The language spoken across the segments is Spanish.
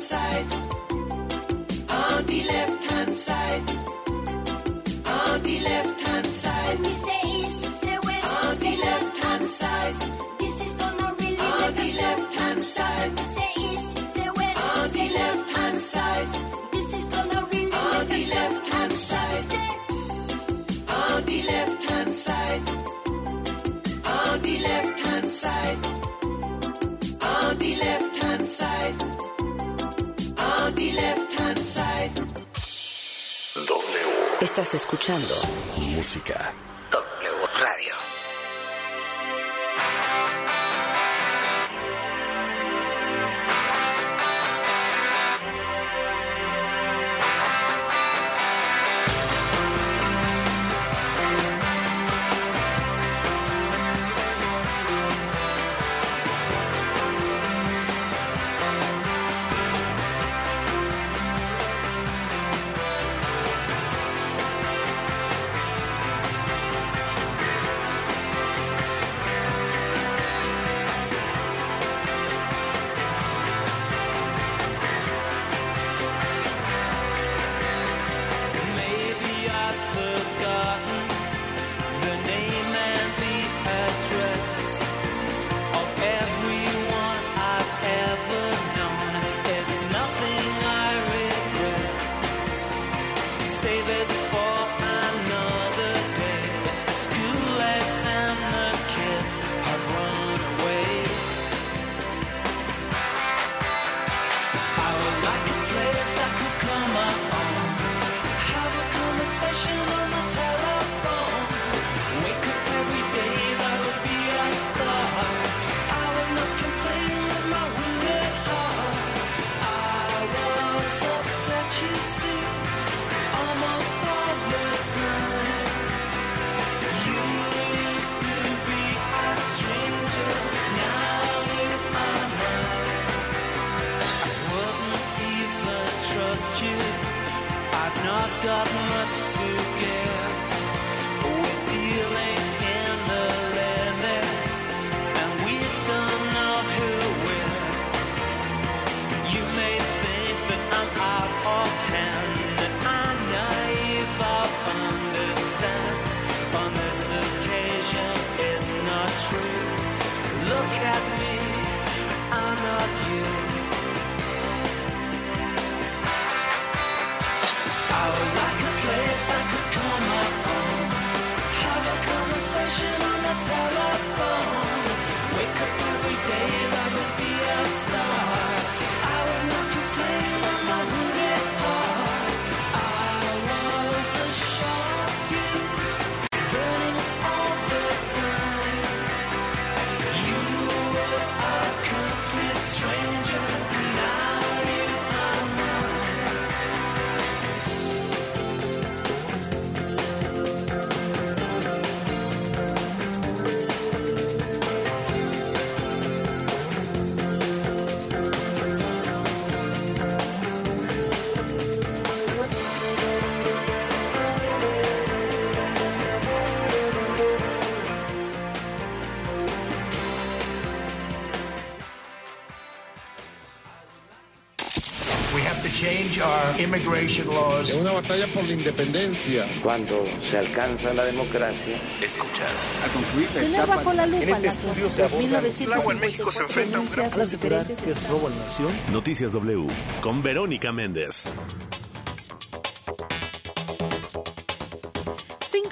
side, on the left hand side. Estás escuchando música. Change our immigration laws. Es una batalla por la independencia. Cuando se alcanza la democracia, Escuchas. Tener bajo la lupa En este la estudio se actuación abordan- 1954 El agua en México se enfrenta a un gran- que es robo a la nación, Noticias W. Con Verónica Méndez.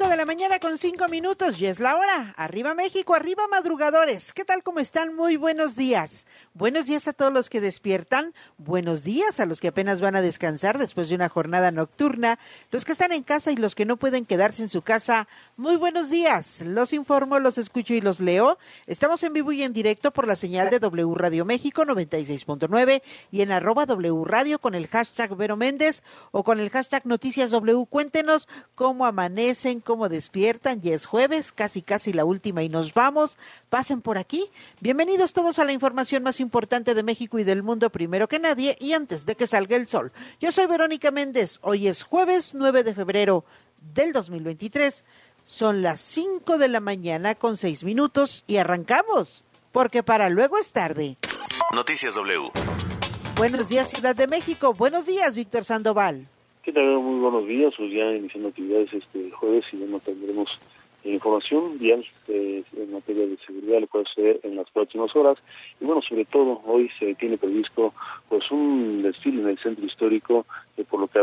5 de la mañana con 5 minutos y es la hora. Arriba México, arriba madrugadores. ¿Qué tal? ¿Cómo están? Muy buenos días. Buenos días a todos los que despiertan. Buenos días a los que apenas van a descansar después de una jornada nocturna. Los que están en casa y los que no pueden quedarse en su casa. Muy buenos días. Los informo, los escucho y los leo. Estamos en vivo y en directo por la señal de W Radio México 96.9 y en arroba W Radio con el hashtag Vero Méndez o con el hashtag Noticias W. Cuéntenos cómo amanecen, cómo despiertan. Ya es jueves, casi casi la última y nos vamos. Pasen por aquí. Bienvenidos todos a la información más importante de México y del mundo primero que nadie y antes de que salga el sol. Yo soy Verónica Méndez. Hoy es jueves 9 de febrero del 2023. Son las 5 de la mañana con 6 minutos y arrancamos, porque para luego es tarde. Noticias W. Buenos días, Ciudad de México. Buenos días, Víctor Sandoval. ¿Qué? Muy buenos días. Pues ya iniciando actividades este jueves y bueno, tendremos eh, información vial eh, en materia de seguridad, lo puede suceder en las próximas horas. Y bueno, sobre todo, hoy se tiene previsto pues un desfile en el centro histórico, eh, por lo que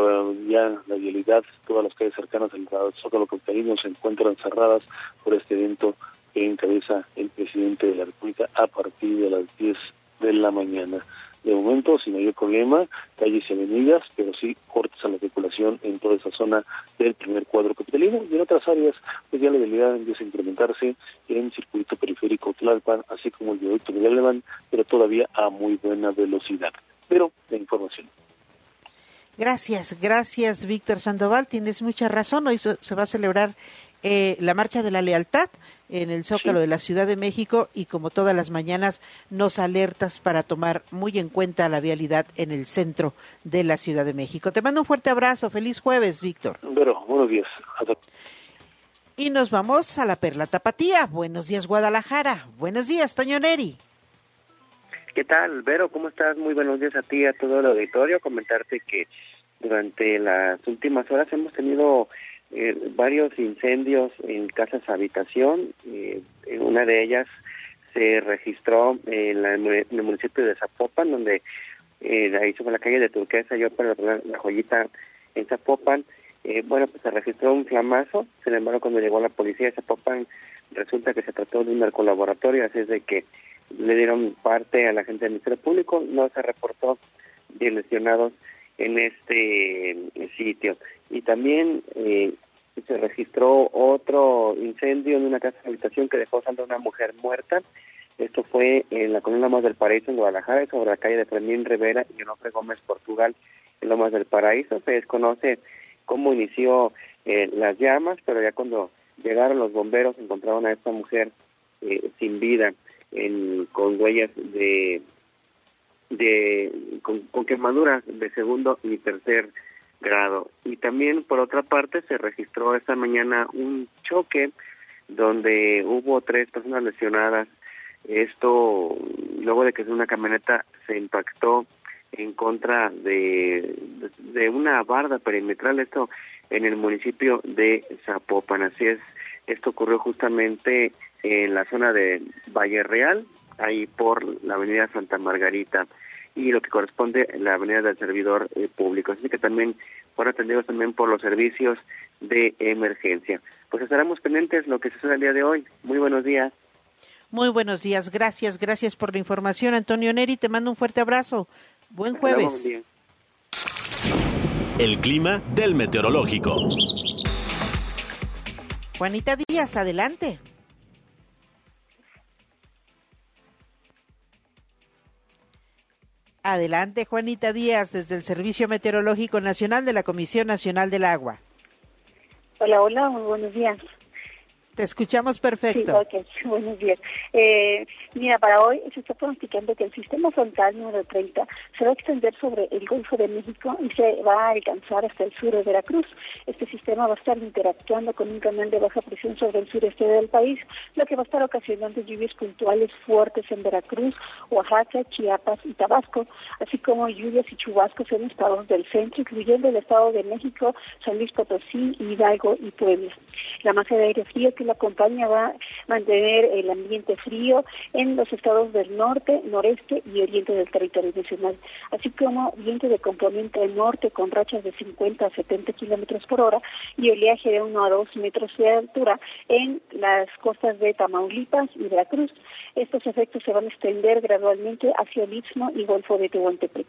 ya la vialidad, todas las calles cercanas al Zócalo Capitalino se encuentran cerradas por este evento que encabeza el presidente de la República a partir de las 10 de la mañana. De momento, sin mayor problema, calles y avenidas, pero sí cortes a la circulación en toda esa zona del primer cuadro capitalino y en otras áreas, pues ya la vialidad empieza a incrementarse en circuito periférico Tlalpan, así como el viaducto Miguel Alemán, pero todavía a muy buena velocidad. Pero la información. Gracias, gracias, Víctor Sandoval. Tienes mucha razón. Hoy se va a celebrar eh, la Marcha de la Lealtad en el Zócalo Sí. de la Ciudad de México y como todas las mañanas nos alertas para tomar muy en cuenta la vialidad en el centro de la Ciudad de México. Te mando un fuerte abrazo. Feliz jueves, Víctor. Pero, buenos días. Hasta Y nos vamos a la Perla Tapatía. Buenos días, Guadalajara. Buenos días, Toño Neri. ¿qué tal, Vero? ¿Cómo estás? Muy buenos días a ti y a todo el auditorio. Comentarte que durante las últimas horas hemos tenido eh, varios incendios en casas habitación. Eh, una de ellas se registró en, la- el municipio de Zapopan, donde eh, ahí sobre la calle de Turquesa, yo para la, la joyita en Zapopan, eh, bueno, pues se registró un flamazo, sin embargo cuando llegó la policía de Zapopan resulta que se trató de un narcolaboratorio, así es de que le dieron parte a la gente del Ministerio Público, no se reportó de lesionados en este eh, sitio. Y también eh, se registró otro incendio en una casa de habitación que dejó saldo a una mujer muerta. Esto fue en la colonia Lomas del Paraíso, en Guadalajara, sobre la calle de Fermín Rivera y Onofre Gómez, Portugal, en Lomas del Paraíso. Se desconoce cómo inició eh, las llamas, pero ya cuando llegaron los bomberos encontraron a esta mujer eh, sin vida, en, con huellas de, de con, quemaduras de segundo y tercer grado. Y también, por otra parte, se registró esta mañana un choque donde hubo tres personas lesionadas. Esto luego de que una camioneta se impactó en contra de, de una barda perimetral, esto en el municipio de Zapopan. Así es, esto ocurrió justamente en la zona de Valle Real, ahí por la avenida Santa Margarita y lo que corresponde a la avenida del servidor eh, público. Así que también fueron atendidos también por los servicios de emergencia. Pues estaremos pendientes lo que sucede el día de hoy. Muy buenos días. Muy buenos días. Gracias, gracias por la información, Antonio Neri. Te mando un fuerte abrazo. Buen jueves. El clima del meteorológico. Juanita Díaz, adelante. Adelante, Juanita Díaz, desde el Servicio Meteorológico Nacional de la Comisión Nacional del Agua. Hola, hola, muy buenos días. Te escuchamos Sí, perfecto. ok, buenos días. Eh, mira, para hoy se está pronosticando que el sistema frontal número 30 se va a extender sobre el Golfo de México y se va a alcanzar hasta el sur de Veracruz. Este sistema va a estar interactuando con un canal de baja presión sobre el sureste del país, lo que va a estar ocasionando lluvias puntuales fuertes en Veracruz, Oaxaca, Chiapas y Tabasco, así como lluvias y chubascos en estados del centro, incluyendo el Estado de México, San Luis Potosí, Hidalgo y Puebla. La masa de aire frío que la acompaña va a mantener el ambiente frío en los estados del norte, noreste y oriente del territorio nacional, así como viento de componente norte con rachas de 50 a 70 kilómetros por hora y oleaje de 1 a 2 metros de altura en las costas de Tamaulipas y Veracruz. Estos efectos se van a extender gradualmente hacia el Istmo y Golfo de Tehuantepec.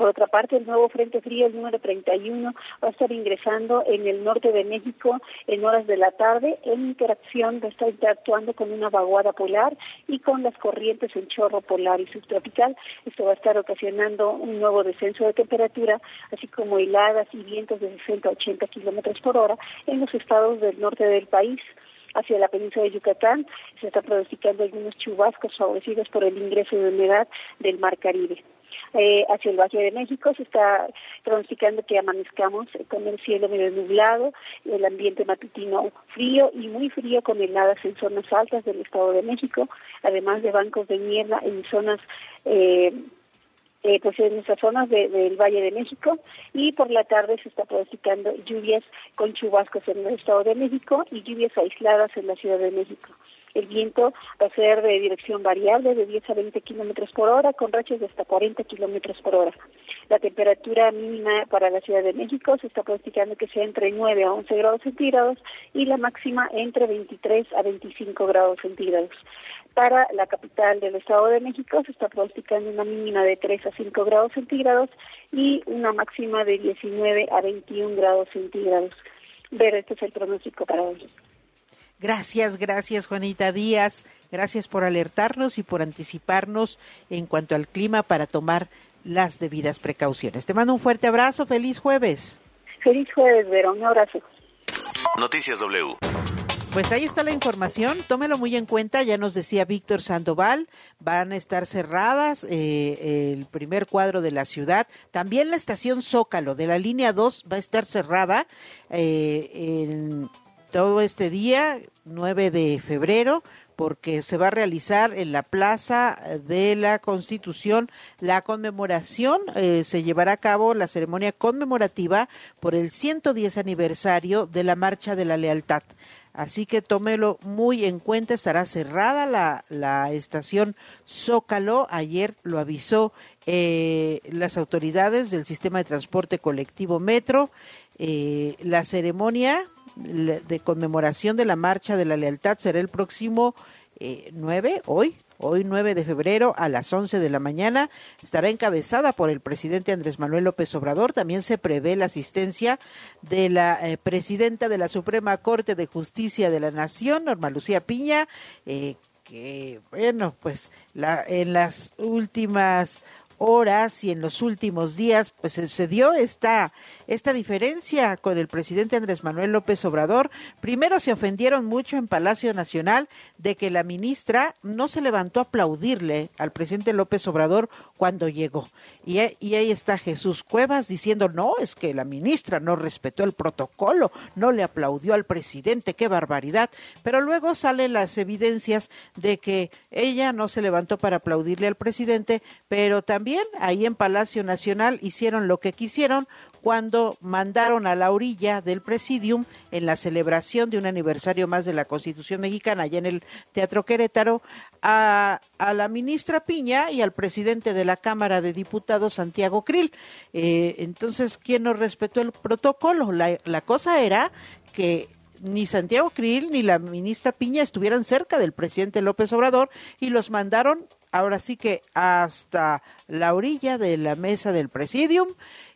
Por otra parte, el nuevo Frente Frío, el número 31, va a estar ingresando en el norte de México en horas de la tarde en interacción, va a estar interactuando con una vaguada polar y con las corrientes en chorro polar y subtropical. Esto va a estar ocasionando un nuevo descenso de temperatura, así como heladas y vientos de 60 a 80 kilómetros por hora en los estados del norte del país hacia la península de Yucatán. Se está pronosticando algunos chubascos favorecidos por el ingreso de humedad del Mar Caribe. Eh, hacia el Valle de México se está pronosticando que amanezcamos con el cielo medio nublado, el ambiente matutino frío y muy frío con heladas en zonas altas del Estado de México, además de bancos de niebla en zonas eh, eh, pues en esas zonas de- del Valle de México y por la tarde se está pronosticando lluvias con chubascos en el Estado de México y lluvias aisladas en la Ciudad de México. El viento va a ser de dirección variable de 10 a 20 kilómetros por hora con rachas de hasta 40 kilómetros por hora. La temperatura mínima para la Ciudad de México se está pronosticando que sea entre 9 a 11 grados centígrados y la máxima entre 23 a 25 grados centígrados. Para la capital del Estado de México se está pronosticando una mínima de 3 a 5 grados centígrados y una máxima de 19 a 21 grados centígrados. Ver, este es el pronóstico para hoy. Gracias, gracias Juanita Díaz. Gracias por alertarnos y por anticiparnos en cuanto al clima para tomar las debidas precauciones. Te mando un fuerte abrazo. Feliz jueves. Feliz jueves, Vera. Un abrazo. Noticias W. Pues ahí está la información, tómelo muy en cuenta, ya nos decía Víctor Sandoval, van a estar cerradas eh, el primer cuadro de la ciudad, también la estación Zócalo de la línea 2 va a estar cerrada eh, en todo este día, 9 de febrero, porque se va a realizar en la Plaza de la Constitución la conmemoración, eh, se llevará a cabo la ceremonia conmemorativa por el 110 aniversario de la Marcha de la Lealtad. Así que tómelo muy en cuenta, estará cerrada la, la estación Zócalo. Ayer lo avisó eh, las autoridades del sistema de transporte colectivo Metro. Eh, la ceremonia de conmemoración de la Marcha de la Lealtad será el próximo eh, 9, hoy, hoy 9 de febrero a las 11 de la mañana. Estará encabezada por el presidente Andrés Manuel López Obrador. También se prevé la asistencia de la eh, presidenta de la Suprema Corte de Justicia de la Nación, Norma Lucía Piña, eh, que, bueno, pues la, en las últimas horas y en los últimos días pues se- dio esta esta diferencia con el presidente Andrés Manuel López Obrador. Primero se ofendieron mucho en Palacio Nacional de que la ministra no se levantó a aplaudirle al presidente López Obrador cuando llegó. Y, y ahí está Jesús Cuevas diciendo, no, es que la ministra no respetó el protocolo, no le aplaudió al presidente, qué barbaridad. Pero luego salen las evidencias de que ella no se levantó para aplaudirle al presidente, pero también ahí en Palacio Nacional hicieron lo que quisieron cuando mandaron a la orilla del presidium en la celebración de un aniversario más de la Constitución mexicana, allá en el Teatro Querétaro, a, la ministra Piña y al presidente de la Cámara de Diputados, Santiago Krill. Eh, entonces, ¿quién no respetó el protocolo? La, la cosa era que ni Santiago Krill ni la ministra Piña estuvieran cerca del presidente López Obrador y los mandaron ahora sí que hasta la orilla de la mesa del presidium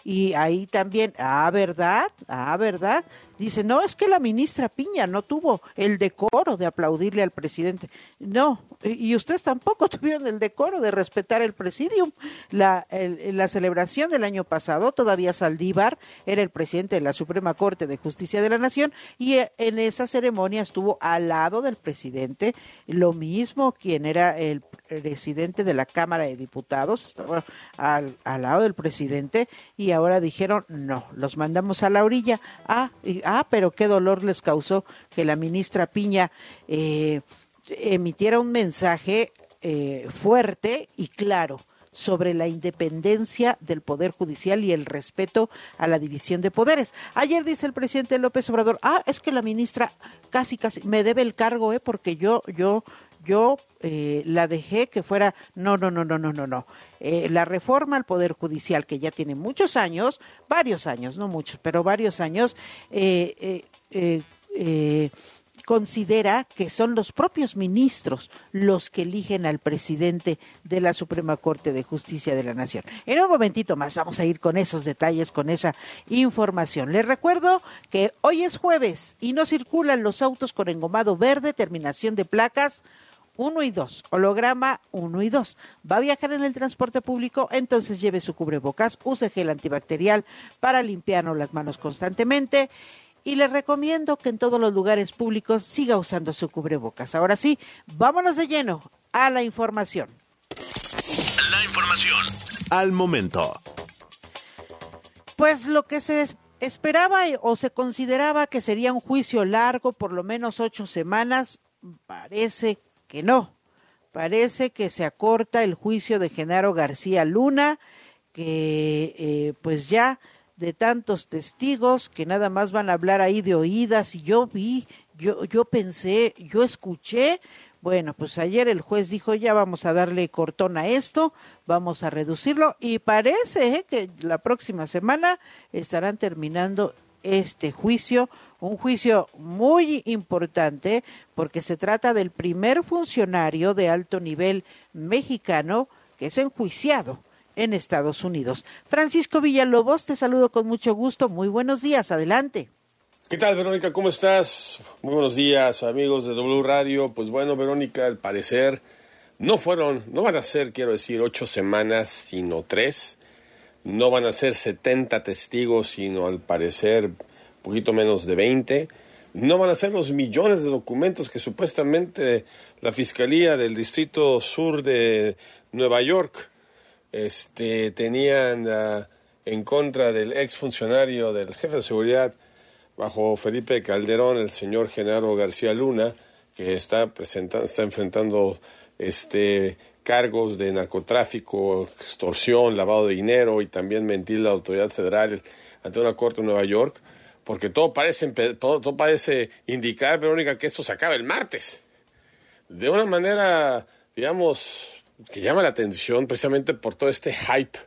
y ahí también, ah, verdad, ah, verdad, dice, no, es que la ministra Piña no tuvo el decoro de aplaudirle al presidente. No, y ustedes tampoco tuvieron el decoro de respetar el presidium. La, el- la celebración del año pasado, todavía Saldívar era el presidente de la Suprema Corte de Justicia de la Nación y eh, en esa ceremonia estuvo al lado del presidente, lo mismo quien era el presidente de la Cámara de Diputados, estaba al, al lado del presidente y ahora dijeron no, los mandamos a la orilla. Ah, y- ah pero qué dolor les causó que la ministra Piña eh, emitiera un mensaje eh, fuerte y claro sobre la independencia del Poder Judicial y el respeto a la división de poderes. Ayer dice el presidente López Obrador, ah, es que la ministra casi, casi me debe el cargo, ¿eh? Porque yo, yo, yo eh, la dejé que fuera, no, no, no, no, no, no, no. Eh, la reforma al Poder Judicial, que ya tiene muchos años, varios años, no muchos, pero varios años, eh, considera que son los propios ministros los que eligen al presidente de la Suprema Corte de Justicia de la Nación. En un momentito más vamos a ir con esos detalles, con esa información. Les recuerdo que hoy es jueves y no circulan los autos con engomado verde, terminación de placas 1 y 2, holograma 1 y 2. ¿Va a viajar en el transporte público? Entonces lleve su cubrebocas, use gel antibacterial para limpiarnos las manos constantemente y le recomiendo que en todos los lugares públicos siga usando su cubrebocas. Ahora sí, vámonos de lleno a la información. La información al momento. Pues lo que se es- esperaba o se consideraba que sería un juicio largo, por lo menos ocho semanas, parece que no. Parece que se acorta el juicio de Genaro García Luna, que eh, pues ya de tantos testigos que nada más van a hablar ahí de oídas y yo vi, yo, yo pensé, yo escuché, bueno, pues ayer el juez dijo ya vamos a darle cortón a esto, vamos a reducirlo y parece eh, que la próxima semana estarán terminando este juicio, un juicio muy importante porque se trata del primer funcionario de alto nivel mexicano que es enjuiciado en Estados Unidos. Francisco Villalobos, te saludo con mucho gusto. Muy buenos días, adelante. ¿Qué tal, Verónica? ¿Cómo estás? Muy buenos días, amigos de W Radio. Pues bueno, Verónica, al parecer no fueron, no van a ser, quiero decir, ocho semanas, sino tres. No van a ser 70 testigos, sino al parecer poquito menos de 20. No van a ser los millones de documentos que supuestamente la Fiscalía del Distrito Sur de Nueva York este, tenían ah, en contra del exfuncionario del jefe de seguridad bajo Felipe Calderón, el señor Genaro García Luna, que está presentando, está enfrentando este cargos de narcotráfico, extorsión, lavado de dinero y también mentir la autoridad federal ante una corte en Nueva York, porque todo parece todo parece indicar, Verónica, que esto se acaba el martes. De una manera, digamos, que llama la atención precisamente por todo este hype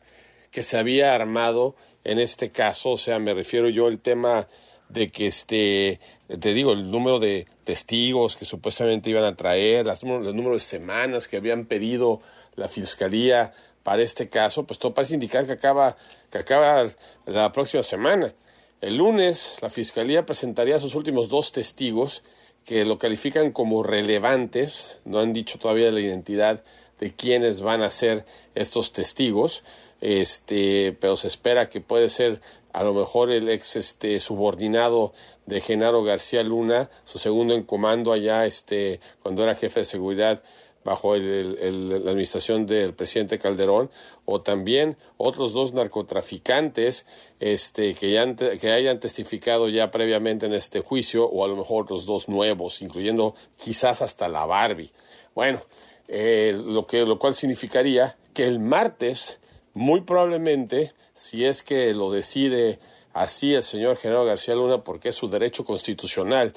que se había armado en este caso, o sea, me refiero yo al tema de que este, te digo, el número de testigos que supuestamente iban a traer, las el número de semanas que habían pedido la fiscalía para este caso, pues todo parece indicar que acaba, que acaba la próxima semana. El lunes la fiscalía presentaría a sus últimos dos testigos que lo califican como relevantes, no han dicho todavía la identidad de quiénes van a ser estos testigos, este, pero se espera que puede ser a lo mejor el ex este, subordinado de Genaro García Luna, su segundo en comando allá, este, cuando era jefe de seguridad bajo la administración del presidente Calderón, o también otros dos narcotraficantes este, que, ya que hayan testificado ya previamente en este juicio, o a lo mejor los dos nuevos, incluyendo quizás hasta la Barbie. Bueno, eh, lo, que, lo cual significaría que el martes, muy probablemente, si es que lo decide así el señor Genaro García Luna, porque es su derecho constitucional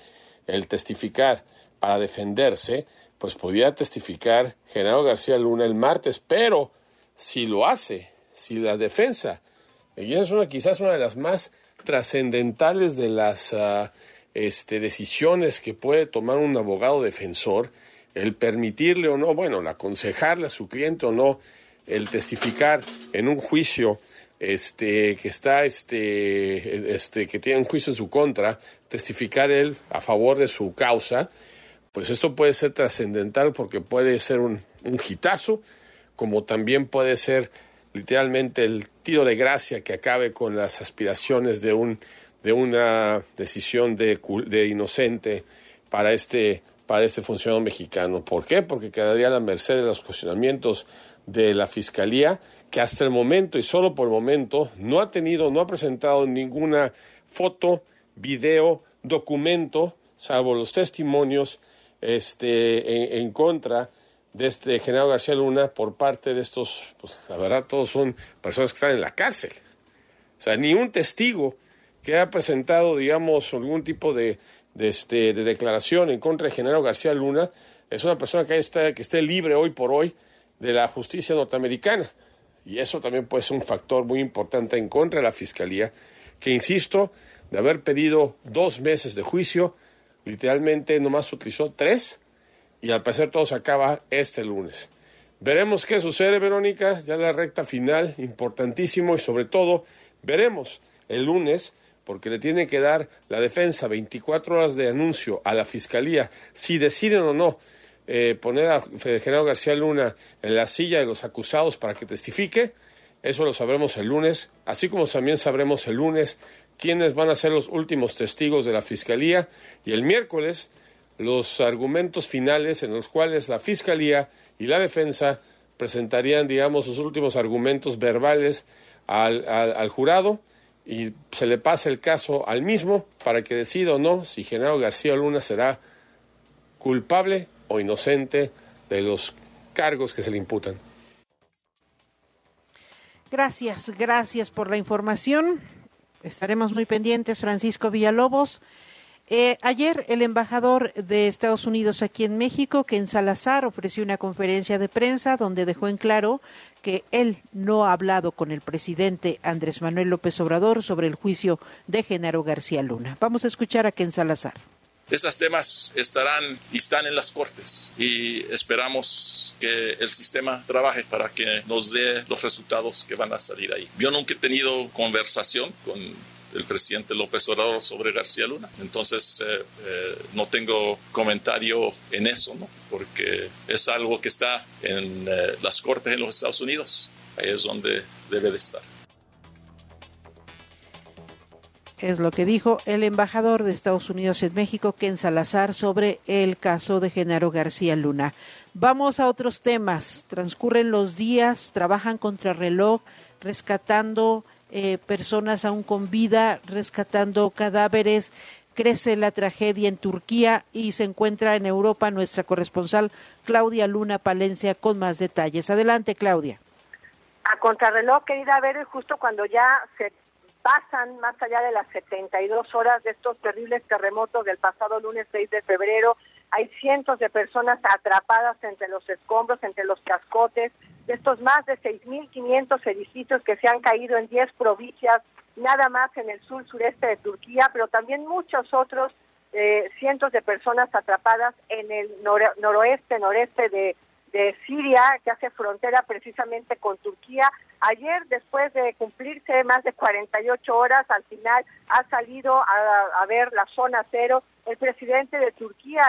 el testificar para defenderse, pues podría testificar Genaro García Luna el martes, pero si lo hace, si la defensa, y es una, quizás una de las más trascendentales de las ah, este, decisiones que puede tomar un abogado defensor, el permitirle o no, bueno, el aconsejarle a su cliente o no, el testificar en un juicio este, que está, este, este, que tiene un juicio en su contra, testificar él a favor de su causa, pues esto puede ser trascendental porque puede ser un, un hitazo, como también puede ser literalmente el tiro de gracia que acabe con las aspiraciones de un de una decisión de, de inocente para este para este funcionario mexicano. ¿Por qué? Porque quedaría a la merced de los cuestionamientos de la fiscalía que hasta el momento y solo por el momento no ha tenido, no ha presentado ninguna foto, video, documento, salvo los testimonios este, en, contra de este general García Luna por parte de estos, pues la verdad todos son personas que están en la cárcel. O sea, ni un testigo que haya presentado, digamos, algún tipo de, este, de declaración en contra de general García Luna es una persona que, está, que esté libre hoy por hoy de la justicia norteamericana. Y eso también puede ser un factor muy importante en contra de la Fiscalía, que, insisto, de haber pedido dos meses de juicio, literalmente nomás utilizó tres y al parecer todo se acaba este lunes. Veremos qué sucede, Verónica, ya la recta final, importantísimo y sobre todo veremos el lunes, porque le tiene que dar la defensa 24 horas de anuncio a la Fiscalía si deciden o no eh, poner a General García Luna en la silla de los acusados para que testifique. Eso lo sabremos el lunes, así como también sabremos el lunes quiénes van a ser los últimos testigos de la Fiscalía y el miércoles los argumentos finales en los cuales la Fiscalía y la defensa presentarían, digamos, sus últimos argumentos verbales al, al, al jurado y se le pasa el caso al mismo para que decida o no si Genaro García Luna será culpable o inocente de los cargos que se le imputan. Gracias, gracias por la información. Estaremos muy pendientes, Francisco Villalobos. Eh, ayer el embajador de Estados Unidos aquí en México, Ken Salazar, ofreció una conferencia de prensa donde dejó en claro que él no ha hablado con el presidente Andrés Manuel López Obrador sobre el juicio de Genaro García Luna. Vamos a escuchar a Ken Salazar. Esos temas estarán y están en las cortes y esperamos que el sistema trabaje para que nos dé los resultados que van a salir ahí. Yo nunca he tenido conversación con el presidente López Obrador sobre García Luna. Entonces, eh, eh, no tengo comentario en eso, porque es algo que está en eh, las cortes en los Estados Unidos. Ahí es donde debe de estar. Es lo que dijo el embajador de Estados Unidos en México, Ken Salazar, sobre el caso de Genaro García Luna. Vamos a otros temas. Transcurren los días, trabajan contra reloj, rescatando eh, personas aún con vida, rescatando cadáveres. Crece la tragedia en Turquía y se encuentra en Europa nuestra corresponsal Claudia Luna Palencia con más detalles. Adelante, Claudia. A contrarreloj, querida ver, justo cuando ya se pasan más allá de las 72 horas de estos terribles terremotos del pasado lunes 6 de febrero, hay cientos de personas atrapadas entre los escombros, entre los cascotes, de estos más de 6.500 edificios que se han caído en 10 provincias, nada más en el sur sureste de Turquía, pero también muchos otros eh, cientos de personas atrapadas en el nor noroeste, noreste de, de Siria, que hace frontera precisamente con Turquía. Ayer, después de cumplirse más de 48 horas, al final ha salido a, ver la zona cero. El presidente de Turquía,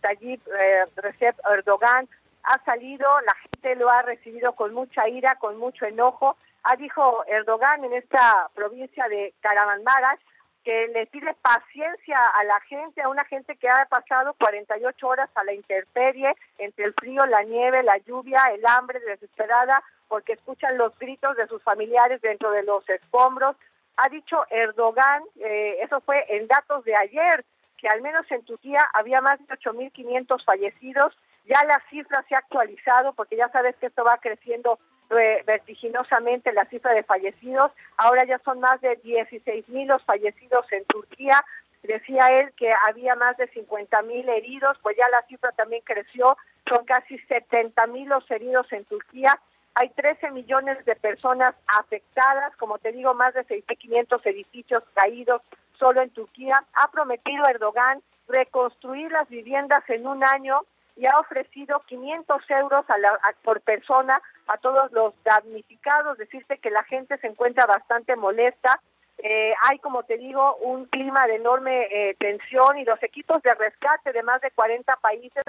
Tayyip eh, Recep Erdogan, ha salido, la gente lo ha recibido con mucha ira, con mucho enojo. Ha dicho Erdogan en esta provincia de Karamanmaraş que le pide paciencia a la gente, a una gente que ha pasado 48 horas a la intemperie, entre el frío, la nieve, la lluvia, el hambre, desesperada, porque escuchan los gritos de sus familiares dentro de los escombros. Ha dicho Erdogan, eh, eso fue en datos de ayer, que al menos en Turquía había más de 8.500 fallecidos. Ya la cifra se ha actualizado porque ya sabes que esto va creciendo vertiginosamente la cifra de fallecidos. Ahora ya son más de 16.000 los fallecidos en Turquía. Decía él que había más de 50.000 heridos, pues ya la cifra también creció. Son casi 70.000 los heridos en Turquía. Hay 13 millones de personas afectadas, como te digo, más de 6.500 edificios caídos solo en Turquía. Ha prometido Erdogan reconstruir las viviendas en un año y ha ofrecido 500 euros a la- por persona a todos los damnificados. Decirte que la gente se encuentra bastante molesta. Eh, hay, como te digo, un clima de enorme eh, tensión y los equipos de rescate de más de 40 países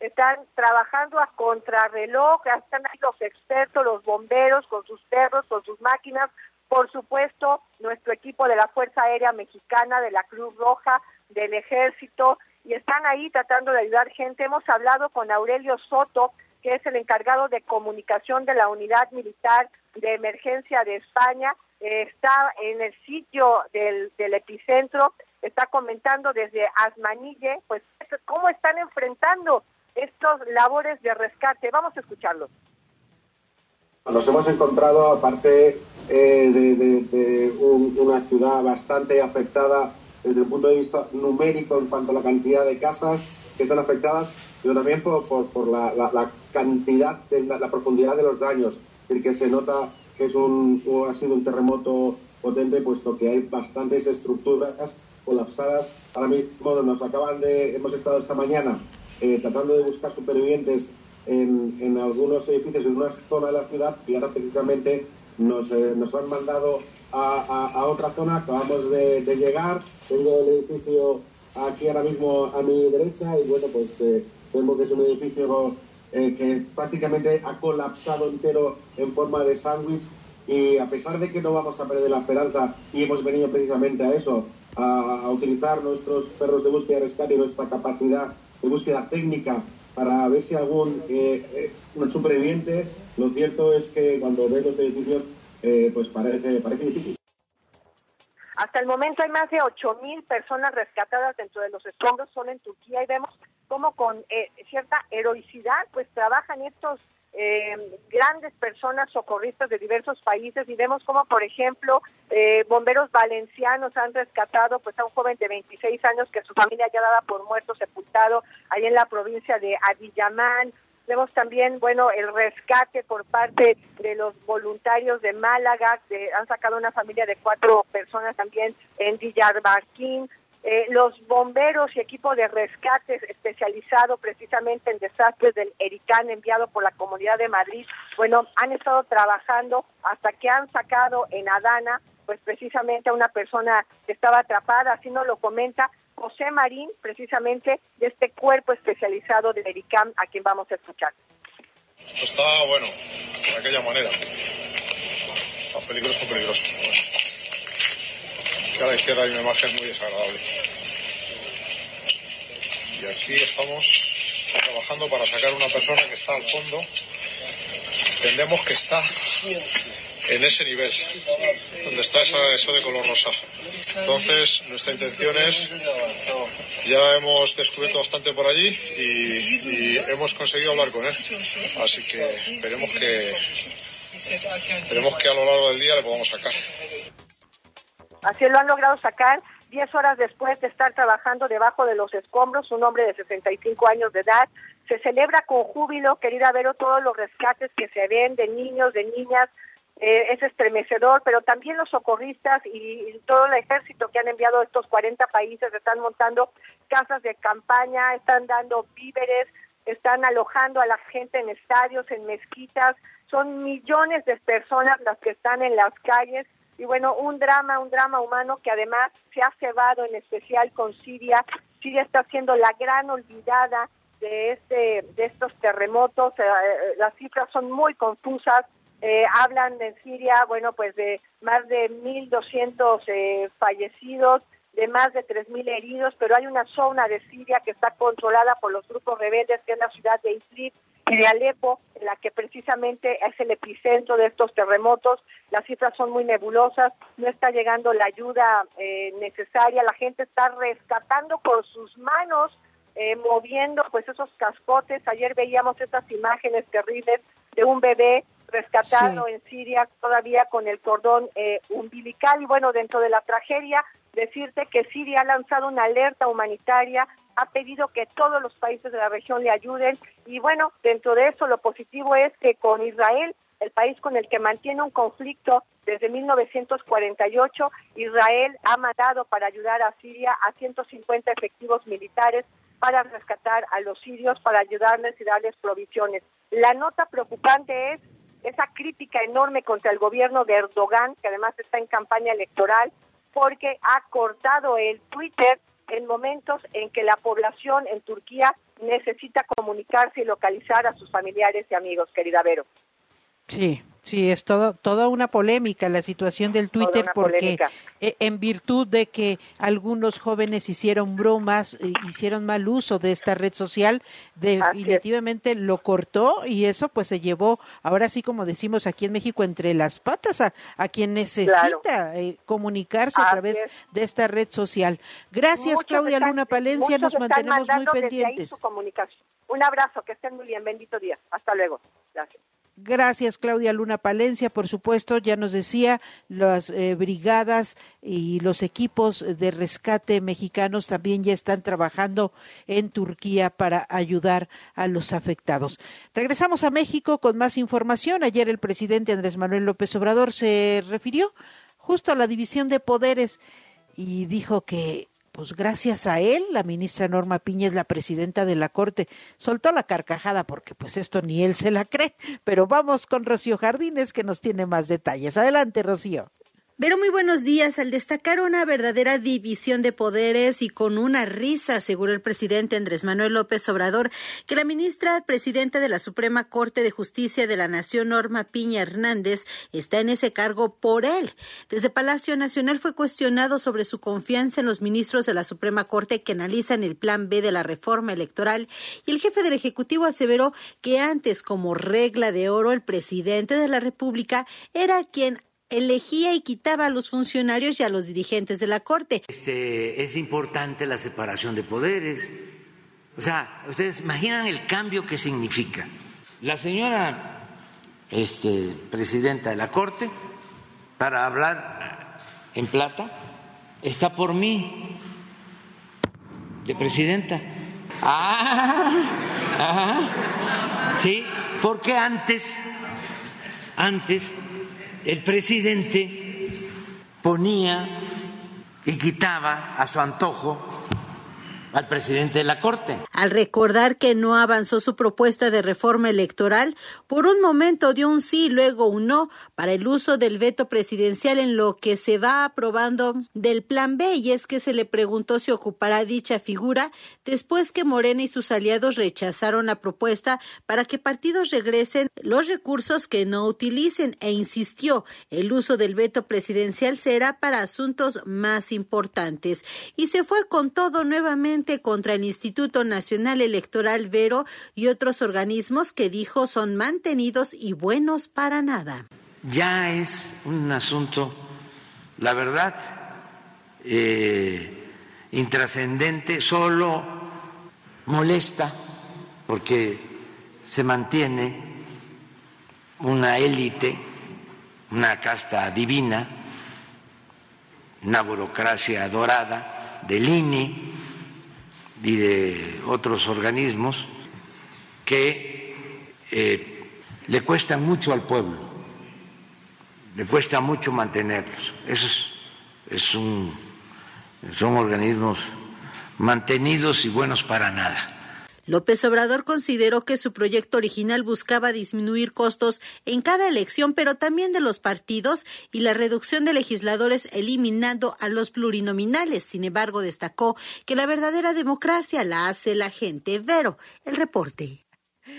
están trabajando a contrarreloj, están ahí los expertos, los bomberos con sus perros, con sus máquinas, por supuesto, nuestro equipo de la Fuerza Aérea Mexicana, de la Cruz Roja, del Ejército, y están ahí tratando de ayudar gente. Hemos hablado con Aurelio Soto, que es el encargado de comunicación de la Unidad Militar de Emergencia de España. Eh, está en el sitio del, del epicentro, está comentando desde Asmanille, pues cómo están enfrentando estos labores de rescate. Vamos a escucharlo. Nos hemos encontrado, aparte eh, de, de- de un- una ciudad bastante afectada desde el punto de vista numérico en cuanto a la cantidad de casas que están afectadas, pero también por, por- la, cantidad, de la, profundidad de los daños, el que se nota que es un, ha sido un terremoto potente, puesto que hay bastantes estructuras colapsadas. Ahora mismo nos acaban de, hemos estado esta mañana eh, tratando de buscar supervivientes en, en algunos edificios, en una zona de la ciudad, y ahora precisamente nos, eh, nos han mandado a, a- otra zona, acabamos de, de llegar, tengo el edificio aquí ahora mismo a mi derecha y bueno, pues eh, vemos que es un edificio eh, que prácticamente ha colapsado entero en forma de sándwich y a pesar de que no vamos a perder la esperanza y hemos venido precisamente a eso, a, a utilizar nuestros perros de búsqueda y rescate y nuestra capacidad de búsqueda técnica para ver si algún eh, eh, un superviviente, lo cierto es que cuando ves los edificios, eh, pues parece, parece difícil. Hasta el momento hay más de 8.000 personas rescatadas dentro de los escombros solo en Turquía y vemos cómo con eh, cierta heroicidad pues trabajan estos eh, grandes personas socorristas de diversos países y vemos como por ejemplo eh, bomberos valencianos han rescatado pues a un joven de 26 años que su familia ya daba por muerto sepultado ahí en la provincia de Adiyaman Vemos también, bueno, el rescate por parte de los voluntarios de Málaga, que han sacado una familia de cuatro personas también en Diyarbakir. Eh, los bomberos y equipo de rescate especializado precisamente en desastres del Ericán enviado por la Comunidad de Madrid, bueno, han estado trabajando hasta que han sacado en Adana, pues precisamente a una persona que estaba atrapada, así nos lo comenta José Marín, precisamente de este cuerpo especializado del Ericam, a quien vamos a escuchar. Esto está bueno, de aquella manera. Está peligroso, peligroso. Aquí a la izquierda hay una imagen muy desagradable. Y aquí estamos trabajando para sacar una persona que está al fondo. Entendemos que está en ese nivel, donde está esa, eso de color rosa. Entonces, nuestra intención es, ya hemos descubierto bastante por allí y, y hemos conseguido hablar con él. Así que esperemos que, esperemos que a lo largo del día le podamos sacar. Así lo han logrado sacar 10 horas después de estar trabajando debajo de los escombros, un hombre de 65 años de edad. Se celebra con júbilo, querida Vero, todos los rescates que se ven de niños, de niñas, eh, es estremecedor, pero también los socorristas y, y todo el ejército que han enviado a estos 40 países están montando casas de campaña, están dando víveres, están alojando a la gente en estadios, en mezquitas, son millones de personas las que están en las calles y bueno, un drama, un drama humano que además se ha cebado en especial con Siria. Siria está siendo la gran olvidada de este de estos terremotos, eh, eh, las cifras son muy confusas, eh, hablan en Siria, bueno, pues de más de 1.200 eh, fallecidos, de más de 3.000 heridos, pero hay una zona de Siria que está controlada por los grupos rebeldes, que es la ciudad de Idlib y de Alepo, en la que precisamente es el epicentro de estos terremotos. Las cifras son muy nebulosas, no está llegando la ayuda eh, necesaria, la gente está rescatando con sus manos, eh, moviendo pues esos cascotes. Ayer veíamos estas imágenes terribles de un bebé rescatado Sí. en Siria todavía con el cordón eh, umbilical y bueno, dentro de la tragedia, decirte que Siria ha lanzado una alerta humanitaria, ha pedido que todos los países de la región le ayuden y bueno, dentro de eso lo positivo es que con Israel, el país con el que mantiene un conflicto desde 1948, Israel ha mandado para ayudar a Siria a 150 efectivos militares para rescatar a los sirios, para ayudarles y darles provisiones. La nota preocupante es esa crítica enorme contra el gobierno de Erdogan, que además está en campaña electoral, porque ha cortado el Twitter en momentos en que la población en Turquía necesita comunicarse y localizar a sus familiares y amigos, querida Vero. Sí, sí, es todo, toda una polémica la situación del Twitter porque eh, en virtud de que algunos jóvenes hicieron bromas, eh, hicieron mal uso de esta red social, definitivamente lo cortó y eso pues se llevó, ahora sí como decimos aquí en México, entre las patas a, a quien necesita eh, comunicarse a través es. de esta red social. Gracias Muchos Claudia están- Luna Palencia, nos mantenemos muy pendientes. su comunicación. Un abrazo, que estén muy bien, bendito día. Hasta luego. Gracias. Gracias, Claudia Luna Palencia. Por supuesto, ya nos decía, las eh, brigadas y los equipos de rescate mexicanos también ya están trabajando en Turquía para ayudar a los afectados. Regresamos a México con más información. Ayer el presidente Andrés Manuel López Obrador se refirió justo a la división de poderes y dijo que pues gracias a él, la ministra Norma Piña es la presidenta de la Corte. Soltó la carcajada porque pues esto ni él se la cree. Pero vamos con Rocío Jardines que nos tiene más detalles. Adelante, Rocío. Pero muy buenos días. Al destacar una verdadera división de poderes y con una risa, aseguró el presidente Andrés Manuel López Obrador que la ministra presidenta de la Suprema Corte de Justicia de la Nación, Norma Piña Hernández, está en ese cargo por él. Desde Palacio Nacional fue cuestionado sobre su confianza en los ministros de la Suprema Corte que analizan el plan B de la reforma electoral y el jefe del Ejecutivo aseveró que antes, como regla de oro, el presidente de la República era quien elegía y quitaba a los funcionarios y a los dirigentes de la Corte. Este, es importante la separación de poderes. O sea, ustedes imaginan el cambio que significa. La señora este, presidenta de la Corte, para hablar en plata, está por mí, de presidenta. Ah, ah, sí, porque antes, antes el presidente ponía y quitaba a su antojo al presidente de la Corte. Al recordar que no avanzó su propuesta de reforma electoral, por un momento dio un sí y luego un no para el uso del veto presidencial en lo que se va aprobando del plan B. Y es que se le preguntó si ocupará dicha figura después que Morena y sus aliados rechazaron la propuesta para que partidos regresen los recursos que no utilicen. E insistió el uso del veto presidencial será para asuntos más importantes. Y se fue con todo nuevamente contra el Instituto Nacional Electoral Vero y otros organismos que dijo son mantenidos y buenos para nada. Ya es un asunto, la verdad, eh, intrascendente, solo molesta porque se mantiene una élite, una casta divina, una burocracia dorada del INE y de otros organismos que eh, le cuesta mucho al pueblo, le cuesta mucho mantenerlos. Esos es un, son organismos mantenidos y buenos para nada. López Obrador consideró que su proyecto original buscaba disminuir costos en cada elección, pero también de los partidos y la reducción de legisladores eliminando a los plurinominales. Sin embargo, destacó que la verdadera democracia la hace la gente. Vero, el reporte.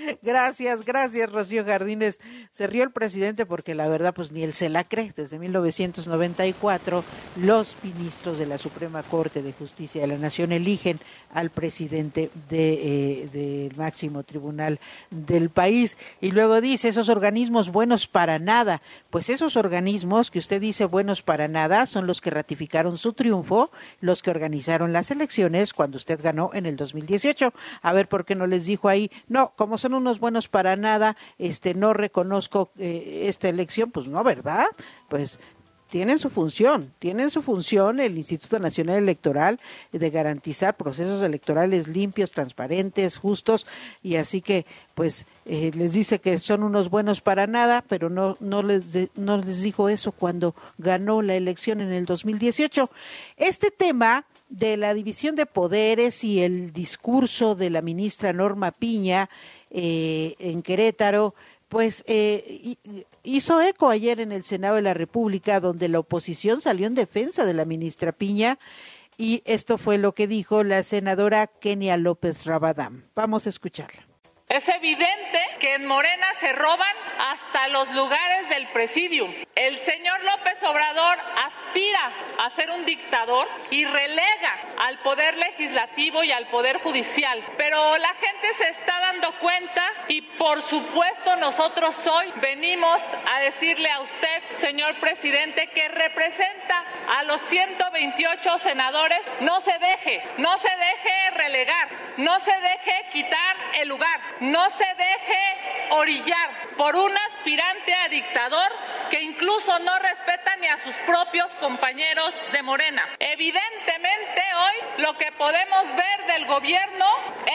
Gracias, gracias, Rocío Jardines. Se rió el presidente porque la verdad, pues ni él se la cree. Desde 1994, los ministros de la Suprema Corte de Justicia de la Nación eligen al presidente de, eh, del máximo tribunal del país. Y luego dice, esos organismos buenos para nada. Pues esos organismos que usted dice buenos para nada son los que ratificaron su triunfo, los que organizaron las elecciones cuando usted ganó en el 2018. A ver, ¿por qué no les dijo ahí? No, como son unos buenos para nada, este, no reconozco eh, esta elección, pues no, ¿verdad? Pues tienen su función, tienen su función el Instituto Nacional Electoral de garantizar procesos electorales limpios, transparentes, justos y así que pues eh, les dice que son unos buenos para nada, pero no no les no les dijo eso cuando ganó la elección en el 2018. Este tema de la división de poderes y el discurso de la ministra Norma Piña eh, en Querétaro, pues eh, hi- hizo eco ayer en el Senado de la República, donde la oposición salió en defensa de la ministra Piña, y esto fue lo que dijo la senadora Kenia López Rabadán. Vamos a escucharla. Es evidente que en Morena se roban hasta los lugares del presidium. El señor López Obrador aspira a ser un dictador y relega al poder legislativo y al poder judicial. Pero la gente se está dando cuenta y por supuesto nosotros hoy venimos a decirle a usted, señor presidente, que representa a los 128 senadores, no se deje, no se deje relegar, no se deje quitar el lugar, no se deje orillar por un aspirante a dictador que incluso no respeta ni a sus propios compañeros de Morena. Evidentemente hoy lo que podemos ver del gobierno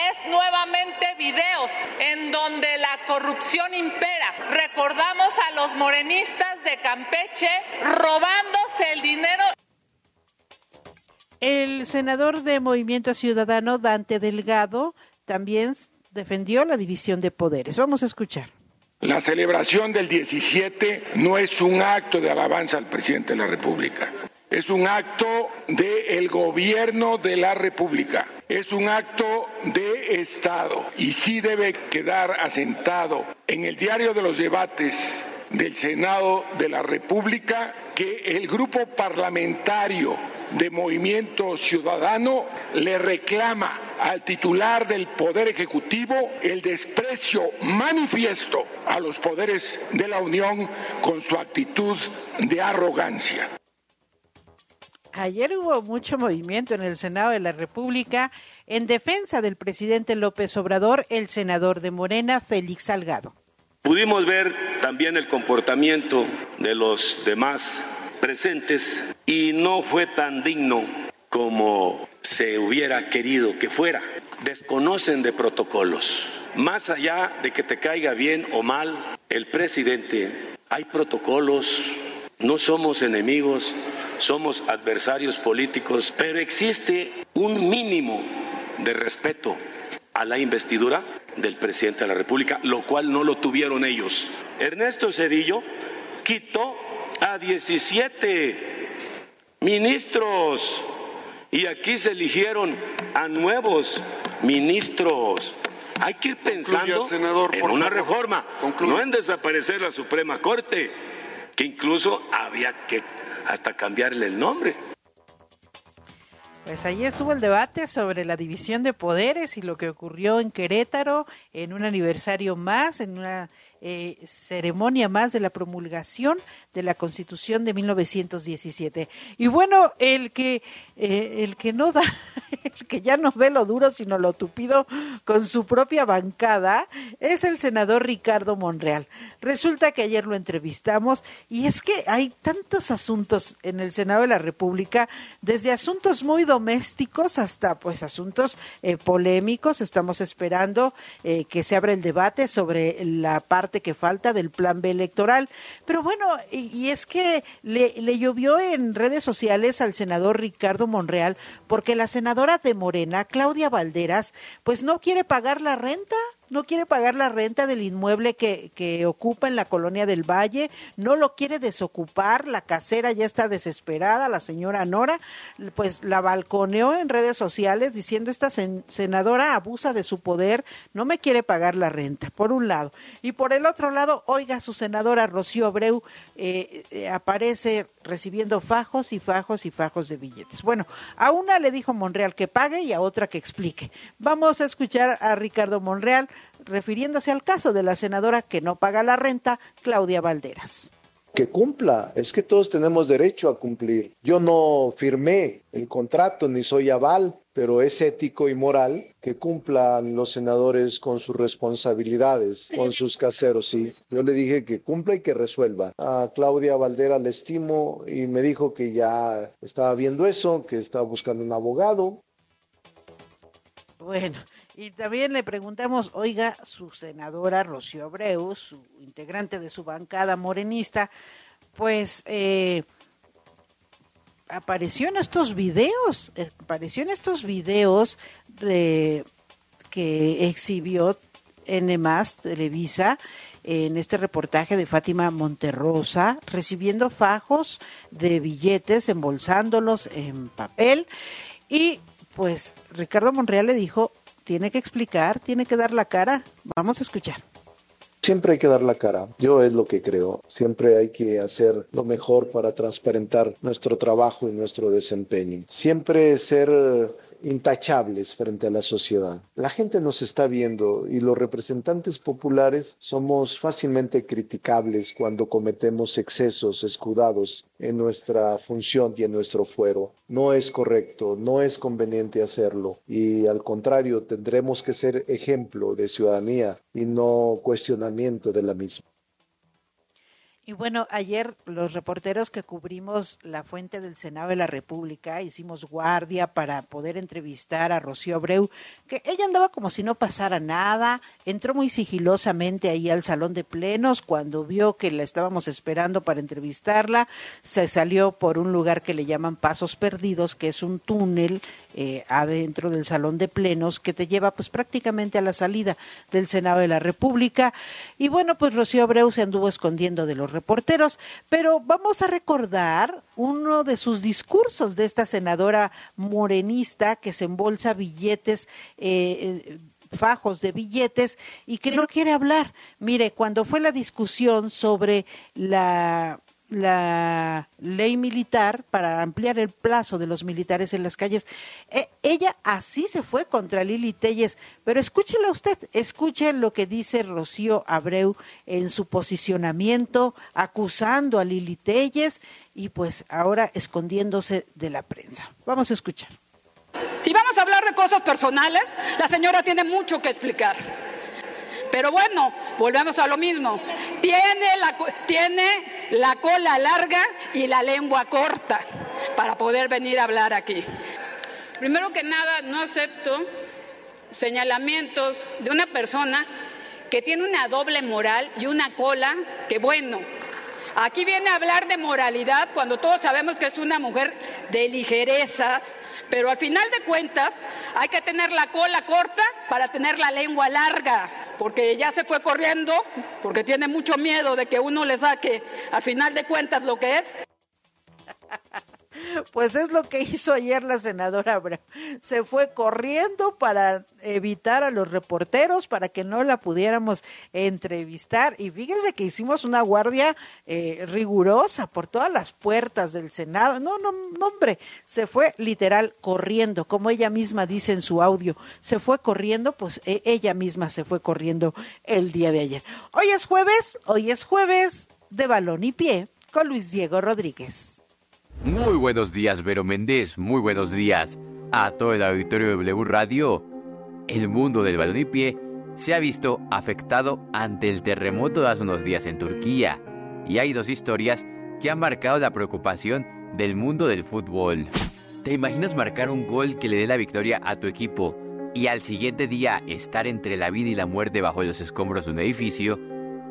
es nuevamente videos en donde la corrupción impera. Recordamos a los morenistas de Campeche robándose el dinero El senador de Movimiento Ciudadano, Dante Delgado, también defendió la división de poderes. Vamos a escuchar. La celebración del 17 no es un acto de alabanza al presidente de la República. Es un acto del gobierno de la República. Es un acto de Estado. Y sí debe quedar asentado en el diario de los debates del Senado de la República que el grupo parlamentario de Movimiento Ciudadano le reclama al titular del Poder Ejecutivo el desprecio manifiesto a los poderes de la Unión con su actitud de arrogancia. Ayer hubo mucho movimiento en el Senado de la República en defensa del presidente López Obrador, el senador de Morena, Félix Salgado. Pudimos ver también el comportamiento de los demás presentes y no fue tan digno como se hubiera querido que fuera. Desconocen de protocolos. Más allá de que te caiga bien o mal el presidente, hay protocolos, no somos enemigos, somos adversarios políticos, pero existe un mínimo de respeto a la investidura del presidente de la República, lo cual no lo tuvieron ellos. Ernesto Cedillo quitó a 17 ministros y aquí se eligieron a nuevos ministros. Hay que ir pensando senador, en una favor. reforma, Concluya. no en desaparecer la Suprema Corte, que incluso había que hasta cambiarle el nombre. Pues ahí estuvo el debate sobre la división de poderes y lo que ocurrió en Querétaro en un aniversario más, en una eh, ceremonia más de la promulgación de la Constitución de 1917. Y bueno, el que eh, el que no da, el que ya no ve lo duro sino lo tupido con su propia bancada es el senador Ricardo Monreal. Resulta que ayer lo entrevistamos y es que hay tantos asuntos en el Senado de la República, desde asuntos muy domésticos hasta pues asuntos eh, polémicos. Estamos esperando que se abra el debate sobre la parte que falta del plan B electoral. Pero bueno, y, y es que le, le llovió en redes sociales al senador Ricardo Monreal porque la senadora de Morena, Claudia Valderas, pues no quiere pagar la renta no quiere pagar la renta del inmueble que, que ocupa en la colonia del Valle, no lo quiere desocupar, la casera ya está desesperada, la señora Nora, pues la balconeó en redes sociales diciendo esta sen- senadora abusa de su poder, no me quiere pagar la renta, por un lado. Y por el otro lado, oiga, su senadora Rocío Abreu eh, eh, aparece recibiendo fajos y fajos y fajos de billetes. Bueno, a una le dijo Monreal que pague y a otra que explique. Vamos a escuchar a Ricardo Monreal refiriéndose al caso de la senadora que no paga la renta, Claudia Valderas. que cumpla. Es que todos tenemos derecho a cumplir. Yo no firmé el contrato ni soy aval, pero es ético y moral que cumplan los senadores con sus responsabilidades, con sus caseros, sí. Yo le dije que cumpla y que resuelva. A Claudia Valdera le estimo y me dijo que ya estaba viendo eso, que estaba buscando un abogado. Bueno, y también le preguntamos, oiga, su senadora Rocío Abreu, su integrante de su bancada morenista, pues eh, apareció en estos videos, eh, apareció en estos videos que exhibió N Televisa en este reportaje de Fátima Monterrosa, recibiendo fajos de billetes, embolsándolos en papel y pues Ricardo Monreal le dijo, tiene que explicar, tiene que dar la cara. Vamos a escuchar. Siempre hay que dar la cara, yo es lo que creo, siempre hay que hacer lo mejor para transparentar nuestro trabajo y nuestro desempeño, siempre ser intachables frente a la sociedad. La gente nos está viendo y los representantes populares somos fácilmente criticables cuando cometemos excesos escudados en nuestra función y en nuestro fuero. No es correcto, no es conveniente hacerlo y al contrario tendremos que ser ejemplo de ciudadanía y no cuestionamiento de la misma. Y bueno, ayer los reporteros que cubrimos la fuente del Senado de la República hicimos guardia para poder entrevistar a Rocío Abreu, que ella andaba como si no pasara nada, entró muy sigilosamente ahí al salón de plenos cuando vio que la estábamos esperando para entrevistarla, se salió por un lugar que le llaman Pasos Perdidos, que es un túnel eh, adentro del salón de plenos que te lleva pues prácticamente a la salida del Senado de la República. Y bueno, pues Rocío Abreu se anduvo escondiendo de los reporteros, pero vamos a recordar uno de sus discursos de esta senadora morenista que se embolsa billetes. Eh, eh, fajos de billetes y que no quiere hablar. Mire, cuando fue la discusión sobre la la ley militar para ampliar el plazo de los militares en las calles. Eh, ella así se fue contra Lili Telles, pero escúchela usted, escuche lo que dice Rocío Abreu en su posicionamiento, acusando a Lili Telles y pues ahora escondiéndose de la prensa. Vamos a escuchar. Si vamos a hablar de cosas personales, la señora tiene mucho que explicar. Pero bueno, volvemos a lo mismo. Tiene la, tiene la cola larga y la lengua corta para poder venir a hablar aquí. Primero que nada, no acepto señalamientos de una persona que tiene una doble moral y una cola que, bueno, aquí viene a hablar de moralidad cuando todos sabemos que es una mujer de ligerezas, pero al final de cuentas hay que tener la cola corta para tener la lengua larga porque ya se fue corriendo, porque tiene mucho miedo de que uno le saque al final de cuentas lo que es. Pues es lo que hizo ayer la senadora Abreu. Se fue corriendo para evitar a los reporteros, para que no la pudiéramos entrevistar. Y fíjense que hicimos una guardia eh, rigurosa por todas las puertas del Senado. No, no, no, hombre, se fue literal corriendo, como ella misma dice en su audio. Se fue corriendo, pues e ella misma se fue corriendo el día de ayer. Hoy es jueves, hoy es jueves de balón y pie con Luis Diego Rodríguez. Muy buenos días, Vero Méndez. Muy buenos días a todo el auditorio de W Radio. El mundo del pie se ha visto afectado ante el terremoto de hace unos días en Turquía. Y hay dos historias que han marcado la preocupación del mundo del fútbol. ¿Te imaginas marcar un gol que le dé la victoria a tu equipo y al siguiente día estar entre la vida y la muerte bajo los escombros de un edificio?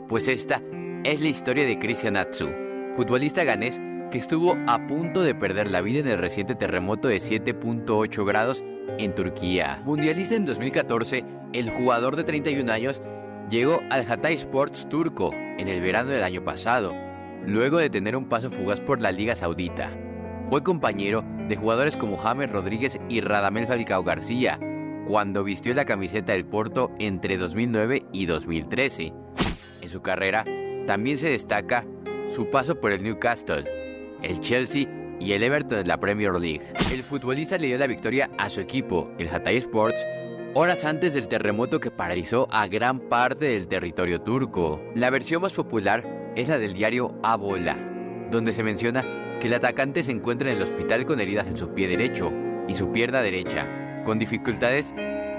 Pues esta es la historia de Christian Atsu, futbolista ganés que estuvo a punto de perder la vida en el reciente terremoto de 7.8 grados en Turquía. Mundialista en 2014, el jugador de 31 años llegó al Hatay Sports turco en el verano del año pasado, luego de tener un paso fugaz por la Liga Saudita. Fue compañero de jugadores como James Rodríguez y Radamel Falcao García, cuando vistió la camiseta del Porto entre 2009 y 2013. En su carrera también se destaca su paso por el Newcastle, el Chelsea y el Everton en la Premier League. El futbolista le dio la victoria a su equipo, el Hatay Sports, horas antes del terremoto que paralizó a gran parte del territorio turco. La versión más popular es la del diario Abola, donde se menciona que el atacante se encuentra en el hospital con heridas en su pie derecho y su pierna derecha, con dificultades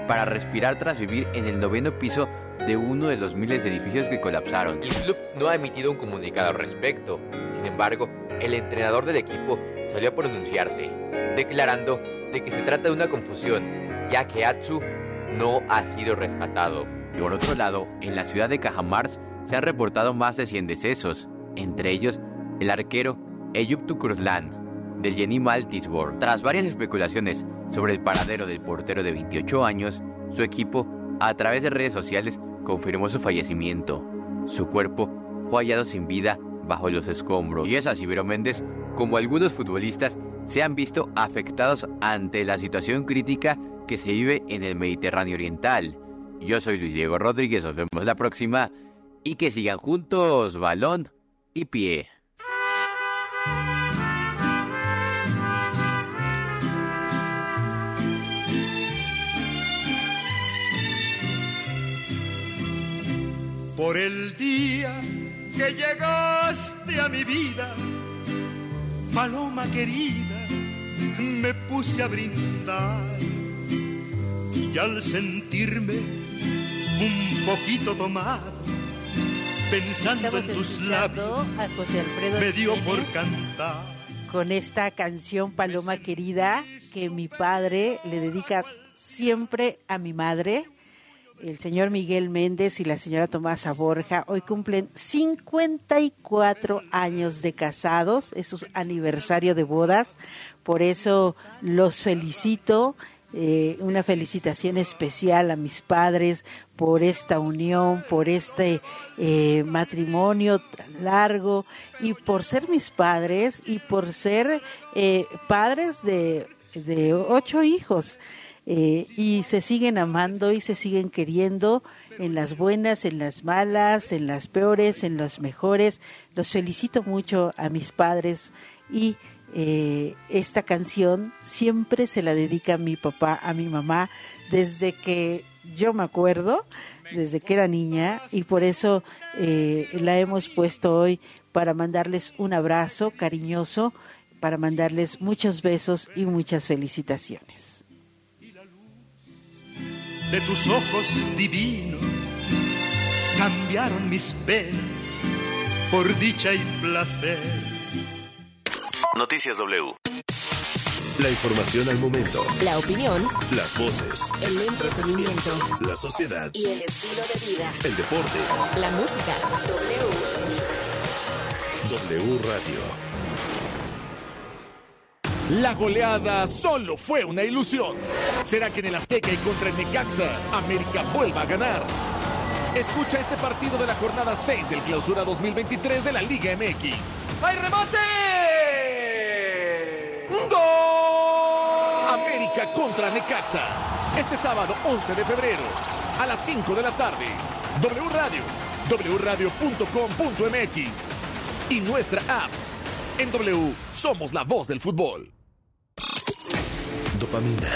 para respirar tras vivir en el noveno piso de uno de los miles de edificios que colapsaron. El club no ha emitido un comunicado al respecto. Sin embargo, el entrenador del equipo salió a pronunciarse, declarando de que se trata de una confusión, ya que Atsu no ha sido rescatado. Por otro lado, en la ciudad de Cajamars se han reportado más de 100 decesos, entre ellos el arquero Eyüp Tukurslan, del Jenny Maltisborg. Tras varias especulaciones sobre el paradero del portero de 28 años, su equipo, a través de redes sociales, confirmó su fallecimiento. Su cuerpo fue hallado sin vida bajo los escombros. Y es así, Vero Méndez, como algunos futbolistas, se han visto afectados ante la situación crítica que se vive en el Mediterráneo Oriental. Yo soy Luis Diego Rodríguez, nos vemos la próxima y que sigan juntos balón y pie. Que llegaste a mi vida, paloma querida, me puse a brindar y al sentirme un poquito tomado, pensando en tus labios, a José Alfredo me dio por cantar. con esta canción Paloma Querida que mi padre le dedica siempre a mi madre. El señor Miguel Méndez y la señora Tomasa Borja hoy cumplen 54 años de casados, es su aniversario de bodas, por eso los felicito, eh, una felicitación especial a mis padres por esta unión, por este eh, matrimonio tan largo y por ser mis padres y por ser eh, padres de, de ocho hijos. Eh, y se siguen amando y se siguen queriendo en las buenas, en las malas, en las peores, en las mejores. Los felicito mucho a mis padres y eh, esta canción siempre se la dedica a mi papá, a mi mamá, desde que yo me acuerdo, desde que era niña, y por eso eh, la hemos puesto hoy para mandarles un abrazo cariñoso, para mandarles muchos besos y muchas felicitaciones. De tus ojos divinos cambiaron mis penas por dicha y placer. Noticias W. La información al momento. La opinión, Las voces. el entretenimiento La sociedad. y el estilo de vida. El deporte. La música. W. W Radio. La goleada solo fue una ilusión. ¿Será que en el Azteca y contra el Necaxa, América vuelva a ganar? Escucha este partido de la jornada 6 del Clausura 2023 de la Liga MX. ¡Hay remate! ¡Gol! América contra Necaxa. Este sábado 11 de febrero a las 5 de la tarde. W Radio, wradio.com.mx y nuestra app. En W somos la voz del fútbol. Dopamina.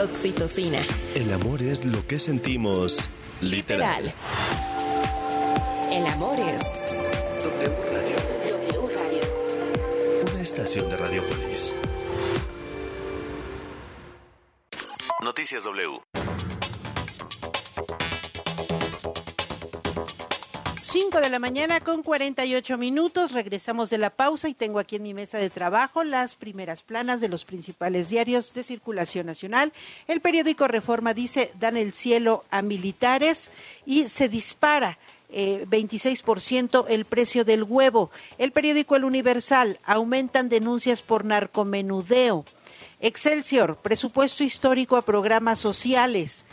Oxitocina. El amor es lo que sentimos literal. Literal. El amor es W Radio. W Radio. Una estación de Radiopolis. Noticias W. 5 de la mañana con 48 minutos. Regresamos de la pausa y tengo aquí en mi mesa de trabajo las primeras planas de los principales diarios de circulación nacional. El periódico Reforma dice dan el cielo a militares y se dispara. eh, 26% el precio del huevo. El periódico El Universal aumentan denuncias por narcomenudeo. Excelsior, presupuesto histórico a programas sociales.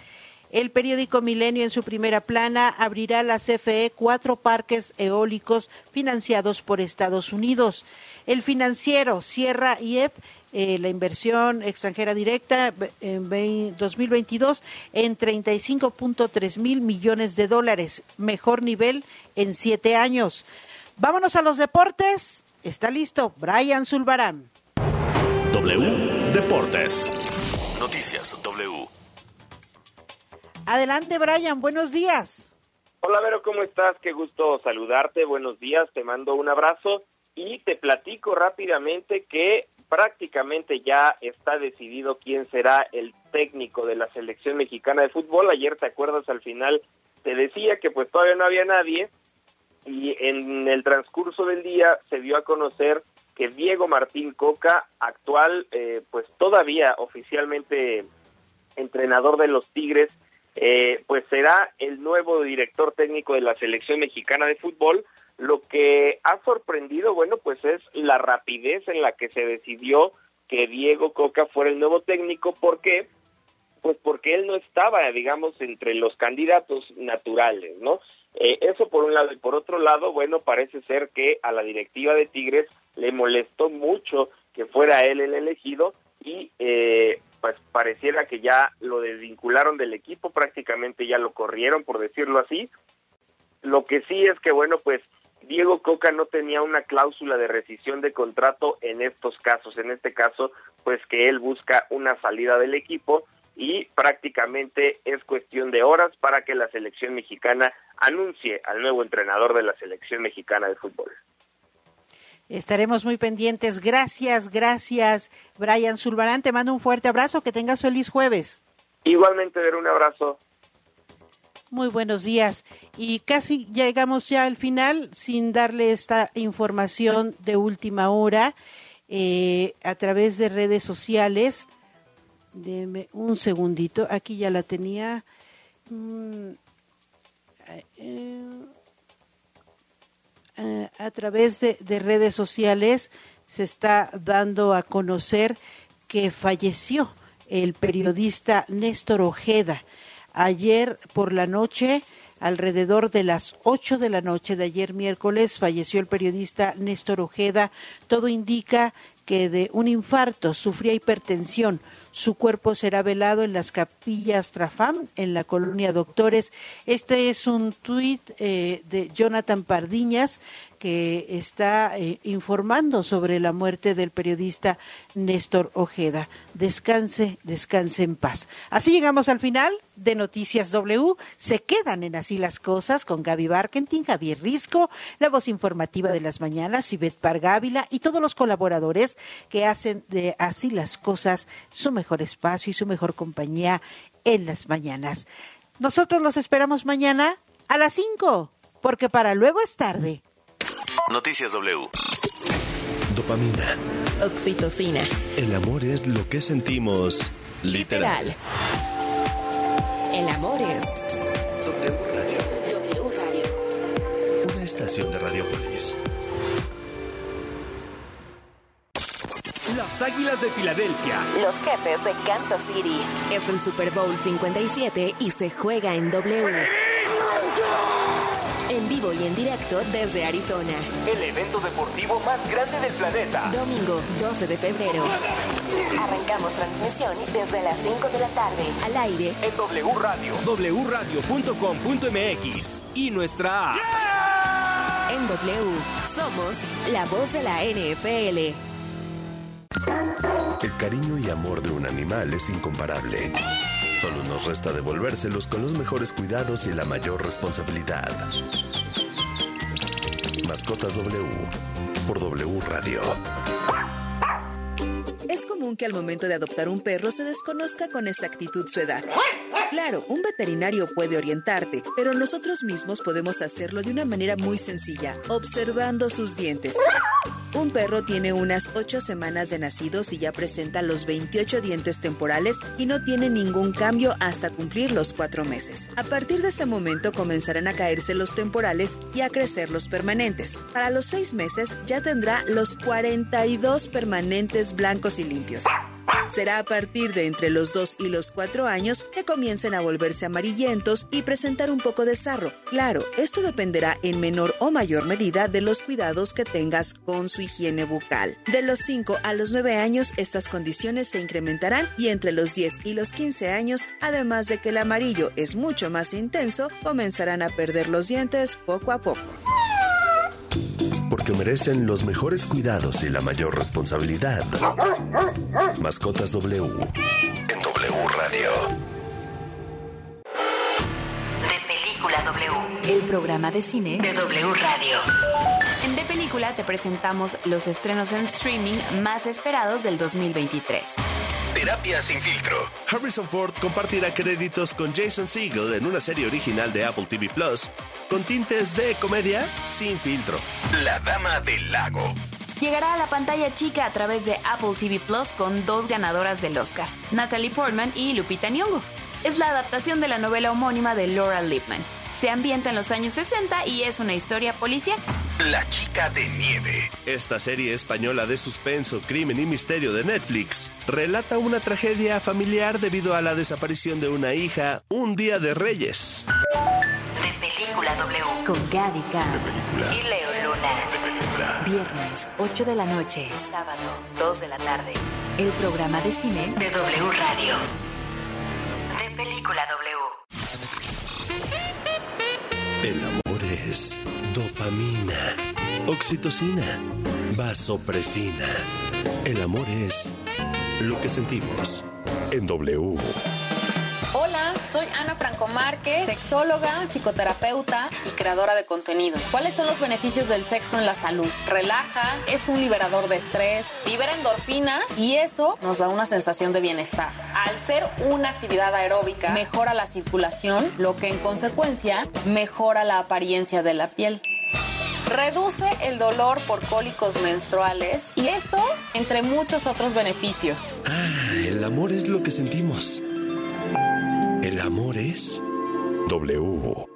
El periódico Milenio en su primera plana abrirá la CFE cuatro parques eólicos financiados por Estados Unidos. El financiero cierra IED, eh, la inversión extranjera directa en vein- 2022 en 35.3 mil millones de dólares, mejor nivel en siete años. Vámonos a los deportes. Está listo Brian Zulbarán. W Deportes. Noticias W. Adelante Brian, buenos días. Hola Vero, ¿cómo estás? Qué gusto saludarte, buenos días, te mando un abrazo y te platico rápidamente que prácticamente ya está decidido quién será el técnico de la selección mexicana de fútbol. Ayer, ¿te acuerdas? Al final te decía que pues todavía no había nadie y en el transcurso del día se dio a conocer que Diego Martín Coca, actual, eh, pues todavía oficialmente entrenador de los Tigres, eh, pues será el nuevo director técnico de la selección mexicana de fútbol. Lo que ha sorprendido, bueno, pues es la rapidez en la que se decidió que Diego Coca fuera el nuevo técnico. ¿Por qué? Pues porque él no estaba, digamos, entre los candidatos naturales, ¿no? Eh, eso por un lado. Y por otro lado, bueno, parece ser que a la directiva de Tigres le molestó mucho que fuera él el elegido y eh, pues pareciera que ya lo desvincularon del equipo, prácticamente ya lo corrieron, por decirlo así. Lo que sí es que, bueno, pues Diego Coca no tenía una cláusula de rescisión de contrato en estos casos. En este caso, pues que él busca una salida del equipo y prácticamente es cuestión de horas para que la selección mexicana anuncie al nuevo entrenador de la selección mexicana de fútbol. Estaremos muy pendientes. Gracias, gracias, Brian Zulbarán. Te mando un fuerte abrazo. Que tengas feliz jueves. Igualmente, ver un abrazo. Muy buenos días. Y casi llegamos ya al final sin darle esta información de última hora eh, a través de redes sociales. Deme un segundito. Aquí ya la tenía. Mm, eh, eh, a través de, de, redes sociales se está dando a conocer que falleció el periodista Néstor Ojeda. Ayer por la noche, alrededor de las 8 de la noche de ayer miércoles, falleció el periodista Néstor Ojeda. Todo indica que de un infarto sufría hipertensión. Su cuerpo será velado en las capillas Trafam, en la colonia Doctores. Este es un tuit eh, de Jonathan Pardiñas que está eh, informando sobre la muerte del periodista Néstor Ojeda. Descanse, descanse en paz. Así llegamos al final de Noticias W. Se quedan en Así las Cosas con Gaby Barkentin, Javier Risco, la voz informativa de las mañanas, Ivette Pargávila y todos los colaboradores que hacen de Así las Cosas su mejor espacio y su mejor compañía en las mañanas. Nosotros los esperamos mañana a las 5, porque para luego es tarde. Noticias W. Dopamina. Oxitocina. El amor es lo que sentimos literal. Literal. El amor es W Radio. W Radio. Una estación de Radiopolis. Las Águilas de Filadelfia. Los jefes de Kansas City. Es el Super Bowl 57 y se juega en W. En vivo y en directo desde Arizona. El evento deportivo más grande del planeta. Domingo 12 de febrero. Arrancamos transmisión desde las 5 de la tarde. Al aire En W Radio. wradio.com.mx y nuestra app. en W. Somos la voz de la NFL. El cariño y amor de un animal es incomparable. Solo nos resta devolvérselos con los mejores cuidados y la mayor responsabilidad. Mascotas W por W Radio. Es común que al momento de adoptar un perro se desconozca con exactitud su edad. Claro, un veterinario puede orientarte, pero nosotros mismos podemos hacerlo de una manera muy sencilla, observando sus dientes. Un perro tiene unas 8 semanas de nacidos y ya presenta los 28 dientes temporales y no tiene ningún cambio hasta cumplir los 4 meses. A partir de ese momento comenzarán a caerse los temporales y a crecer los permanentes. Para los 6 meses ya tendrá los 42 permanentes blancos y limpios. Será a partir de entre los 2 y los 4 años que comiencen a volverse amarillentos y presentar un poco de sarro. Claro, esto dependerá en menor o mayor medida de los cuidados que tengas con su higiene bucal. De los 5 a los 9 años estas condiciones se incrementarán y entre los 10 y los 15 años, además de que el amarillo es mucho más intenso, comenzarán a perder los dientes poco a poco. Porque merecen los mejores cuidados y la mayor responsabilidad. Mascotas W en W Radio. El programa de cine de W Radio. En De Película te presentamos los estrenos en streaming más esperados del 2023. Terapia sin filtro. Harrison Ford compartirá créditos con Jason Segel en una serie original de Apple TV Plus con tintes de comedia sin filtro. La Dama del Lago. Llegará a la pantalla chica a través de Apple TV Plus con dos ganadoras del Oscar, Natalie Portman y Lupita Nyong'o. es la adaptación de la novela homónima de Laura Lippman. Se ambienta en los años 60 y es una historia policial. La chica de nieve. Esta serie española de suspenso, crimen y misterio de Netflix relata una tragedia familiar debido a la desaparición de una hija un día de Reyes. De película W. Con Gaby Y Leo Luna. Viernes, 8 de la noche. Sábado, 2 de la tarde. El programa de cine de W Radio. De película W. El amor es dopamina, oxitocina, vasopresina. El amor es lo que sentimos en W. Soy Ana Franco Márquez, sexóloga, psicoterapeuta y creadora de contenido. ¿Cuáles son los beneficios del sexo en la salud? Relaja, es un liberador de estrés, libera endorfinas y eso nos da una sensación de bienestar. Al ser una actividad aeróbica, mejora la circulación, lo que en consecuencia mejora la apariencia de la piel. Reduce el dolor por cólicos menstruales y esto entre muchos otros beneficios. Ah, el amor es lo que sentimos. El amor es W.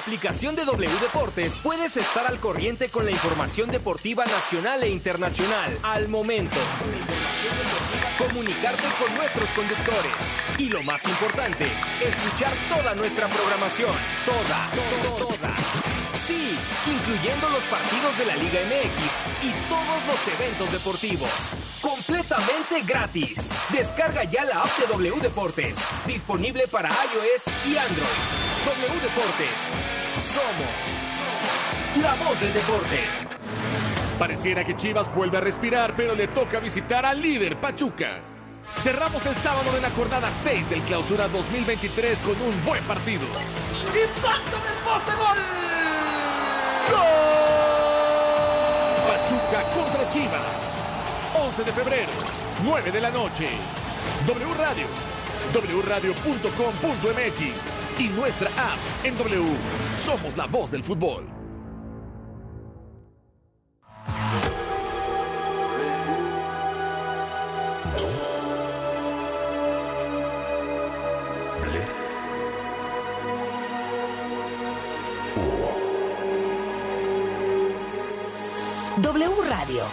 Aplicación de W Deportes puedes estar al corriente con la información deportiva nacional e internacional al momento. Comunicarte con nuestros conductores. Y lo más importante, escuchar toda nuestra programación. Toda, toda, toda. Sí, incluyendo los partidos de la Liga MX y todos los eventos deportivos. Completamente gratis. Descarga ya la app de W Deportes. Disponible para iOS y Android. W Deportes. Somos, somos la voz del deporte. Pareciera que Chivas vuelve a respirar, pero le toca visitar al líder Pachuca. Cerramos el sábado de la jornada 6 del Clausura 2023 con un buen partido. ¡Impacto en el poste gol! Pachuca contra Chivas. 11 de febrero, 9 de la noche. W Radio, wradio.com.mx y nuestra app en W. Somos la voz del fútbol. W Radio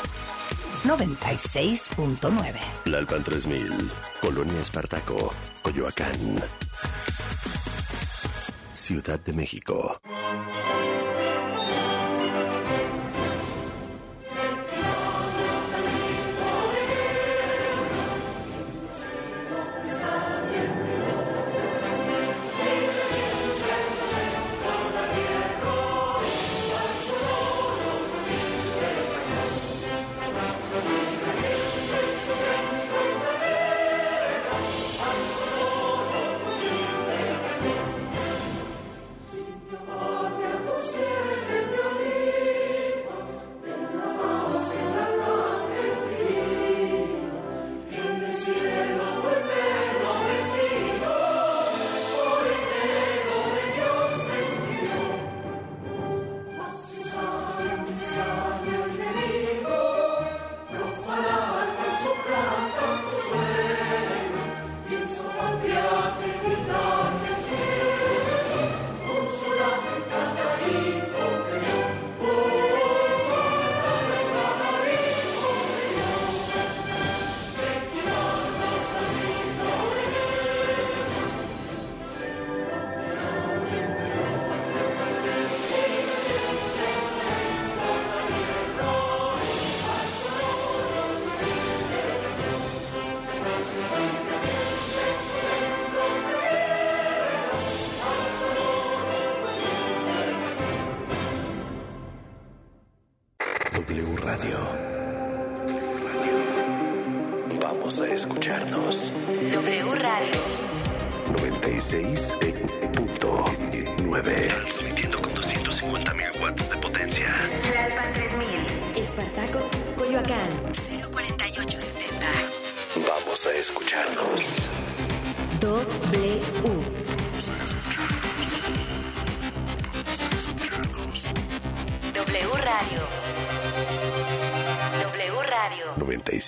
96.9. Lalpan 3000, Colonia Espartaco, Coyoacán. Ciudad de México.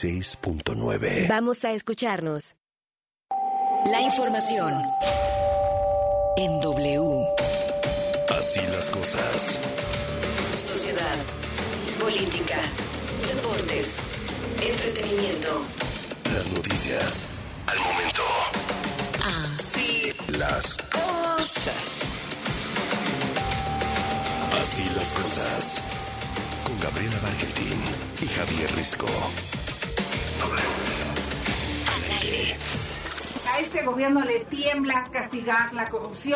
96.9. Vamos a escucharnos. La información en W. Así las cosas. Sociedad, política, deportes, entretenimiento. Las noticias. Al momento. Así Las cosas. Así las cosas. Con Gabriela Barquetín y Javier Risco. Gobierno le tiembla castigar la corrupción.